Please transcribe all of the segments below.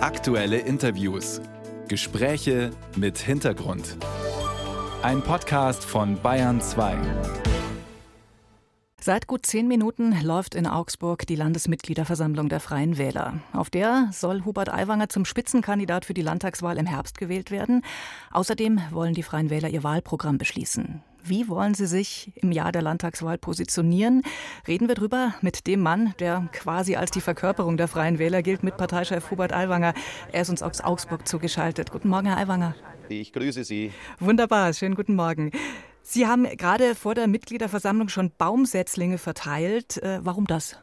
Aktuelle Interviews. Gespräche mit Hintergrund. Ein Podcast von Bayern 2. Seit gut zehn Minuten läuft in Augsburg die Landesmitgliederversammlung der Freien Wähler. Auf der soll Hubert Aiwanger zum Spitzenkandidat für die Landtagswahl im Herbst gewählt werden. Außerdem wollen die Freien Wähler ihr Wahlprogramm beschließen. Wie wollen Sie sich im Jahr der Landtagswahl positionieren? Reden wir drüber mit dem Mann, der quasi als die Verkörperung der Freien Wähler gilt, mit Parteichef Hubert Aiwanger. Er ist uns aus Augsburg zugeschaltet. Guten Morgen, Herr Aiwanger. Ich grüße Sie. Wunderbar, schönen guten Morgen. Sie haben gerade vor der Mitgliederversammlung schon Baumsetzlinge verteilt. Äh, warum das?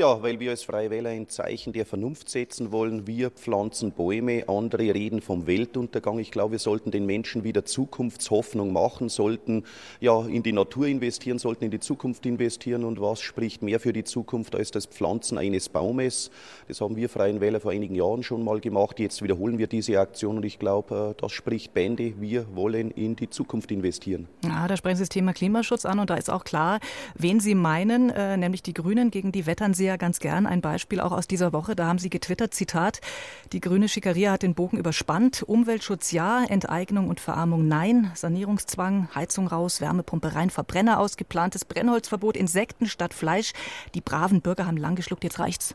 Ja, weil wir als Freie Wähler ein Zeichen der Vernunft setzen wollen. Wir pflanzen Bäume, andere reden vom Weltuntergang. Ich glaube, wir sollten den Menschen wieder Zukunftshoffnung machen, sollten ja in die Natur investieren, sollten in die Zukunft investieren. Und was spricht mehr für die Zukunft als das Pflanzen eines Baumes? Das haben wir Freien Wähler vor einigen Jahren schon mal gemacht. Jetzt wiederholen wir diese Aktion und ich glaube, äh, das spricht Bände. Wir wollen in die Zukunft investieren. Ja, da sprechen Sie das Thema Klimaschutz an und da ist auch klar, wen Sie meinen, äh, nämlich die Grünen gegen die Wettern Sie ja ganz gern ein Beispiel auch aus dieser Woche. Da haben Sie getwittert, Zitat, die grüne Schikaria hat den Bogen überspannt. Umweltschutz ja, Enteignung und Verarmung nein. Sanierungszwang, Heizung raus, Wärmepumpe rein, Verbrenner aus, geplantes Brennholzverbot, Insekten statt Fleisch. Die braven Bürger haben lang geschluckt, jetzt reicht's.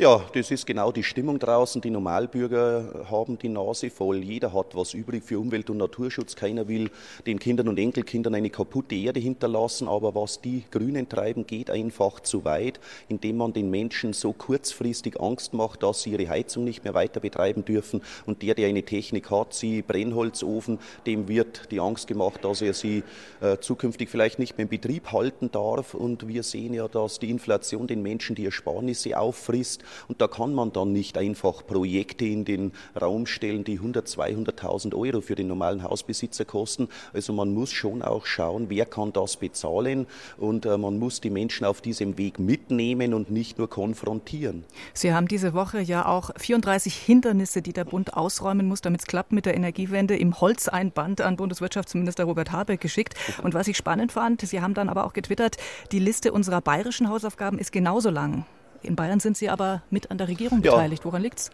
Ja, das ist genau die Stimmung draußen. Die Normalbürger haben die Nase voll. Jeder hat was übrig für Umwelt- und Naturschutz. Keiner will den Kindern und Enkelkindern eine kaputte Erde hinterlassen. Aber was die Grünen treiben, geht einfach zu weit, indem man den Menschen so kurzfristig Angst macht, dass sie ihre Heizung nicht mehr weiter betreiben dürfen. Und der, der eine Technik hat, sie Brennholzofen, dem wird die Angst gemacht, dass er sie äh, zukünftig vielleicht nicht mehr in Betrieb halten darf. Und wir sehen ja, dass die Inflation den Menschen die Ersparnisse auffrisst. Und da kann man dann nicht einfach Projekte in den Raum stellen, die 100, 200.000 Euro für den normalen Hausbesitzer kosten. Also man muss schon auch schauen, wer kann das bezahlen und äh, man muss die Menschen auf diesem Weg mitnehmen und nicht nur konfrontieren. Sie haben diese Woche ja auch 34 Hindernisse, die der Bund ausräumen muss, damit es klappt mit der Energiewende, im Holzeinband an Bundeswirtschaftsminister Robert Habeck geschickt. Und was ich spannend fand, Sie haben dann aber auch getwittert, die Liste unserer bayerischen Hausaufgaben ist genauso lang. In Bayern sind Sie aber mit an der Regierung ja. beteiligt. Woran liegt es?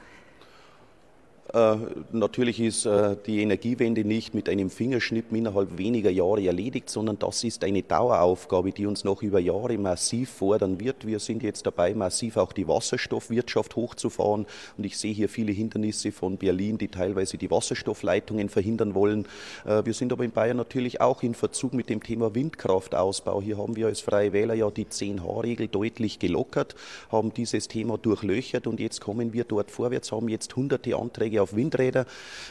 Äh, natürlich ist äh, die Energiewende nicht mit einem Fingerschnipp innerhalb weniger Jahre erledigt, sondern das ist eine Daueraufgabe, die uns noch über Jahre massiv fordern wird. Wir sind jetzt dabei, massiv auch die Wasserstoffwirtschaft hochzufahren. Und ich sehe hier viele Hindernisse von Berlin, die teilweise die Wasserstoffleitungen verhindern wollen. Äh, wir sind aber in Bayern natürlich auch in Verzug mit dem Thema Windkraftausbau. Hier haben wir als Freie Wähler ja die 10H-Regel deutlich gelockert, haben dieses Thema durchlöchert und jetzt kommen wir dort vorwärts, haben jetzt hunderte Anträge auf Windräder.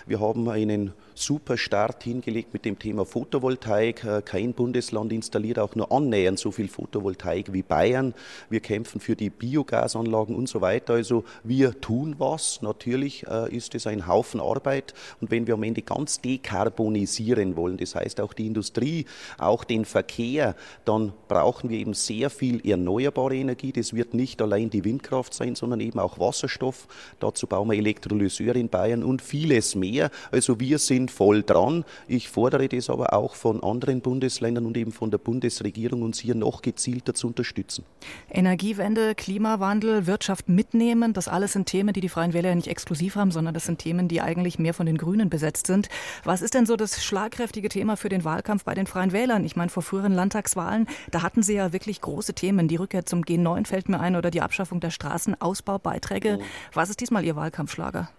Wir haben einen super Start hingelegt mit dem Thema Photovoltaik. Äh, kein Bundesland installiert auch nur annähernd so viel Photovoltaik wie Bayern. Wir kämpfen für die Biogasanlagen und so weiter. Also wir tun was. Natürlich äh, ist es ein Haufen Arbeit. Und wenn wir am Ende ganz dekarbonisieren wollen, das heißt auch die Industrie, auch den Verkehr, dann brauchen wir eben sehr viel erneuerbare Energie. Das wird nicht allein die Windkraft sein, sondern eben auch Wasserstoff. Dazu bauen wir Elektrolyseure in Bayern und vieles mehr. Also wir sind voll dran. Ich fordere das aber auch von anderen Bundesländern und eben von der Bundesregierung, uns hier noch gezielter zu unterstützen. Energiewende, Klimawandel, Wirtschaft mitnehmen, das alles sind Themen, die die Freien Wähler ja nicht exklusiv haben, sondern das sind Themen, die eigentlich mehr von den Grünen besetzt sind. Was ist denn so das schlagkräftige Thema für den Wahlkampf bei den Freien Wählern? Ich meine, vor früheren Landtagswahlen, da hatten sie ja wirklich große Themen. Die Rückkehr zum G9 fällt mir ein oder die Abschaffung der Straßenausbaubeiträge. Oh. Was ist diesmal Ihr Wahlkampfschlager?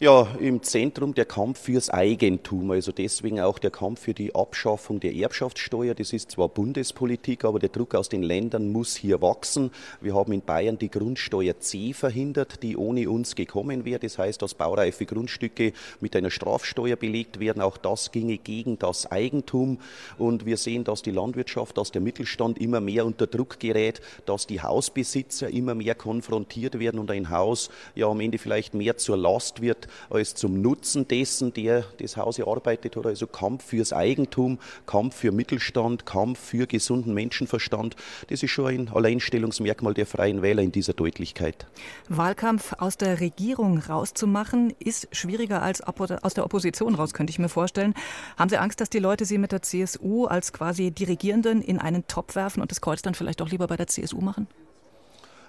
Ja, im Zentrum der Kampf fürs Eigentum, also deswegen auch der Kampf für die Abschaffung der Erbschaftssteuer. Das ist zwar Bundespolitik, aber der Druck aus den Ländern muss hier wachsen. Wir haben in Bayern die Grundsteuer C verhindert, die ohne uns gekommen wäre. Das heißt, dass baureife Grundstücke mit einer Strafsteuer belegt werden. Auch das ginge gegen das Eigentum. Und wir sehen, dass die Landwirtschaft, dass der Mittelstand immer mehr unter Druck gerät, dass die Hausbesitzer immer mehr konfrontiert werden und ein Haus ja am Ende vielleicht mehr zur Last wird als zum Nutzen dessen, der das Haus erarbeitet hat. Also Kampf fürs Eigentum, Kampf für Mittelstand, Kampf für gesunden Menschenverstand. Das ist schon ein Alleinstellungsmerkmal der Freien Wähler in dieser Deutlichkeit. Wahlkampf aus der Regierung rauszumachen, ist schwieriger als aus der Opposition raus, könnte ich mir vorstellen. Haben Sie Angst, dass die Leute Sie mit der CSU als quasi Dirigierenden in einen Topf werfen und das Kreuz dann vielleicht auch lieber bei der CSU machen?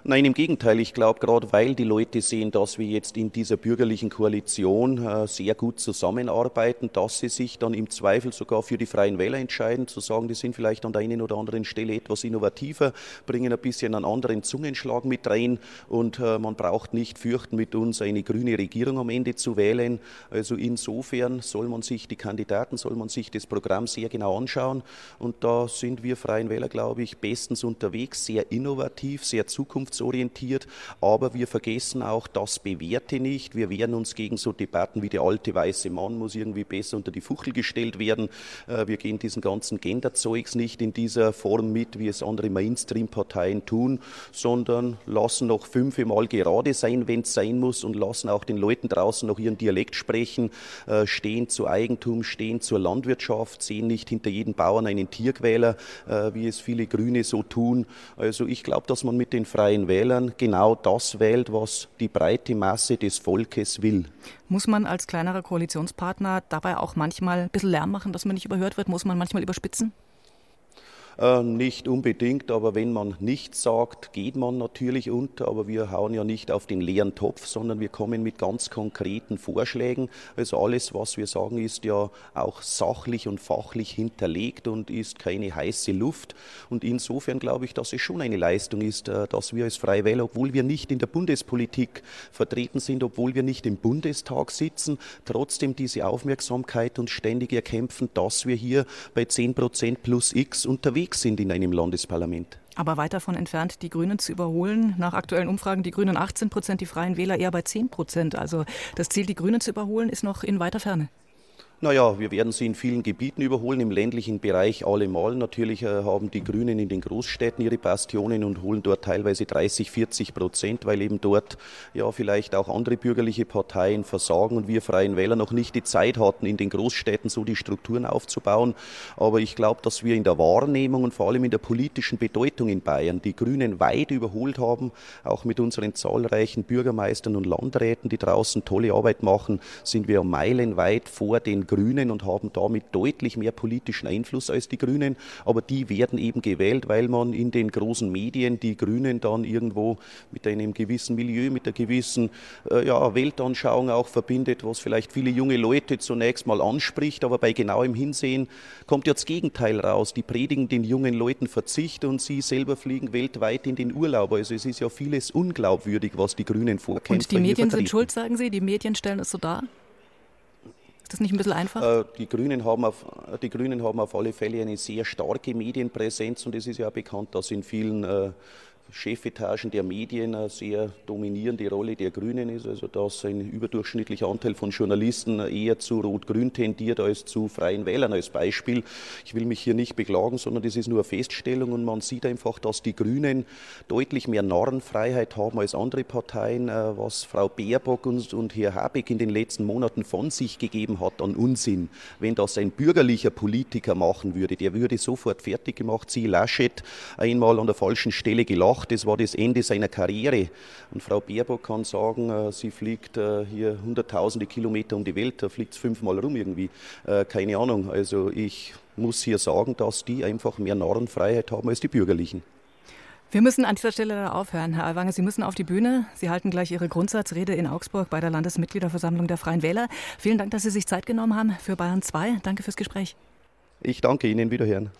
Nein, im Gegenteil. Ich glaube, gerade weil die Leute sehen, dass wir jetzt in dieser bürgerlichen Koalition äh, sehr gut zusammenarbeiten, dass sie sich dann im Zweifel sogar für die Freien Wähler entscheiden, zu sagen, die sind vielleicht an der einen oder anderen Stelle etwas innovativer, bringen ein bisschen einen anderen Zungenschlag mit rein und äh, man braucht nicht fürchten, mit uns eine grüne Regierung am Ende zu wählen. Also insofern soll man sich die Kandidaten, soll man sich das Programm sehr genau anschauen und da sind wir Freien Wähler, glaube ich, bestens unterwegs, sehr innovativ, sehr zukunftsorientiert zukunftsorientiert, aber wir vergessen auch das Bewährte nicht. Wir wehren uns gegen so Debatten wie der alte weiße Mann muss irgendwie besser unter die Fuchtel gestellt werden. Äh, wir gehen diesen ganzen Genderzeugs nicht in dieser Form mit, wie es andere Mainstream-Parteien tun, sondern lassen noch fünfmal gerade sein, wenn es sein muss und lassen auch den Leuten draußen noch ihren Dialekt sprechen, äh, stehen zu Eigentum, stehen zur Landwirtschaft, sehen nicht hinter jedem Bauern einen Tierquäler, äh, wie es viele Grüne so tun. Also ich glaube, dass man mit den Freien Wählern genau das wählt, was die breite Masse des Volkes will. Muss man als kleinerer Koalitionspartner dabei auch manchmal ein bisschen Lärm machen, dass man nicht überhört wird? Muss man manchmal überspitzen? Äh, nicht unbedingt, aber wenn man nichts sagt, geht man natürlich unter. Aber wir hauen ja nicht auf den leeren Topf, sondern wir kommen mit ganz konkreten Vorschlägen. Also alles, was wir sagen, ist ja auch sachlich und fachlich hinterlegt und ist keine heiße Luft. Und insofern glaube ich, dass es schon eine Leistung ist, äh, dass wir als Freie Wähler, obwohl wir nicht in der Bundespolitik vertreten sind, obwohl wir nicht im Bundestag sitzen, trotzdem diese Aufmerksamkeit und ständig erkämpfen, dass wir hier bei 10 Prozent plus X unterwegs unterwegs sind in einem Landesparlament. Aber weit davon entfernt, die Grünen zu überholen. Nach aktuellen Umfragen die Grünen 18 Prozent, die Freien Wähler eher bei 10 Prozent. Also das Ziel, die Grünen zu überholen, ist noch in weiter Ferne. Naja, wir werden sie in vielen Gebieten überholen, im ländlichen Bereich allemal. Natürlich äh, haben die Grünen in den Großstädten ihre Bastionen und holen dort teilweise 30, 40 Prozent, weil eben dort ja vielleicht auch andere bürgerliche Parteien versagen und wir Freien Wähler noch nicht die Zeit hatten, in den Großstädten so die Strukturen aufzubauen. Aber ich glaube, dass wir in der Wahrnehmung und vor allem in der politischen Bedeutung in Bayern die Grünen weit überholt haben, auch mit unseren zahlreichen Bürgermeistern und Landräten, die draußen tolle Arbeit machen, sind wir meilenweit vor den Grünen und haben damit deutlich mehr politischen Einfluss als die Grünen. Aber die werden eben gewählt, weil man in den großen Medien die Grünen dann irgendwo mit einem gewissen Milieu, mit einer gewissen äh, ja, Weltanschauung auch verbindet, was vielleicht viele junge Leute zunächst mal anspricht. Aber bei genauem Hinsehen kommt ja das Gegenteil raus. Die predigen den jungen Leuten Verzicht und sie selber fliegen weltweit in den Urlaub. Also es ist ja vieles unglaubwürdig, was die Grünen vorkämpfen. Und die Medien sind schuld, sagen Sie? Die Medien stellen es so dar? Ist das nicht ein bisschen einfach? Äh, die Grünen, haben auf, die Grünen haben auf alle Fälle eine sehr starke Medienpräsenz und es ist ja bekannt, dass in vielen äh, Chefetagen der Medien eine sehr dominierende Rolle der Grünen ist, also dass ein überdurchschnittlicher Anteil von Journalisten eher zu Rot-Grün tendiert als zu Freien Wählern als Beispiel. Ich will mich hier nicht beklagen, sondern das ist nur eine Feststellung und man sieht einfach, dass die Grünen deutlich mehr Narrenfreiheit haben als andere Parteien, äh, was Frau Baerbock und, und Herr Habeck in den letzten Monaten von sich gegeben hat an Unsinn. Wenn das ein bürgerlicher Politiker machen würde, der würde sofort fertig gemacht. Sie Laschet einmal an der falschen Stelle gelacht gedacht, das war das Ende seiner Karriere. Und Frau Baerbock kann sagen, äh, sie fliegt äh, hier hunderttausende Kilometer um die Welt, da fliegt es fünfmal rum irgendwie. Äh, keine Ahnung. Also ich muss hier sagen, dass die einfach mehr Narrenfreiheit haben als die Bürgerlichen. Wir müssen an dieser Stelle aufhören, Herr Alwanger. Sie müssen auf die Bühne. Sie halten gleich Ihre Grundsatzrede in Augsburg bei der Landesmitgliederversammlung der Freien Wähler. Vielen Dank, dass Sie sich Zeit genommen haben für Bayern 2. Danke fürs Gespräch. Ich danke Ihnen. Wiederhören.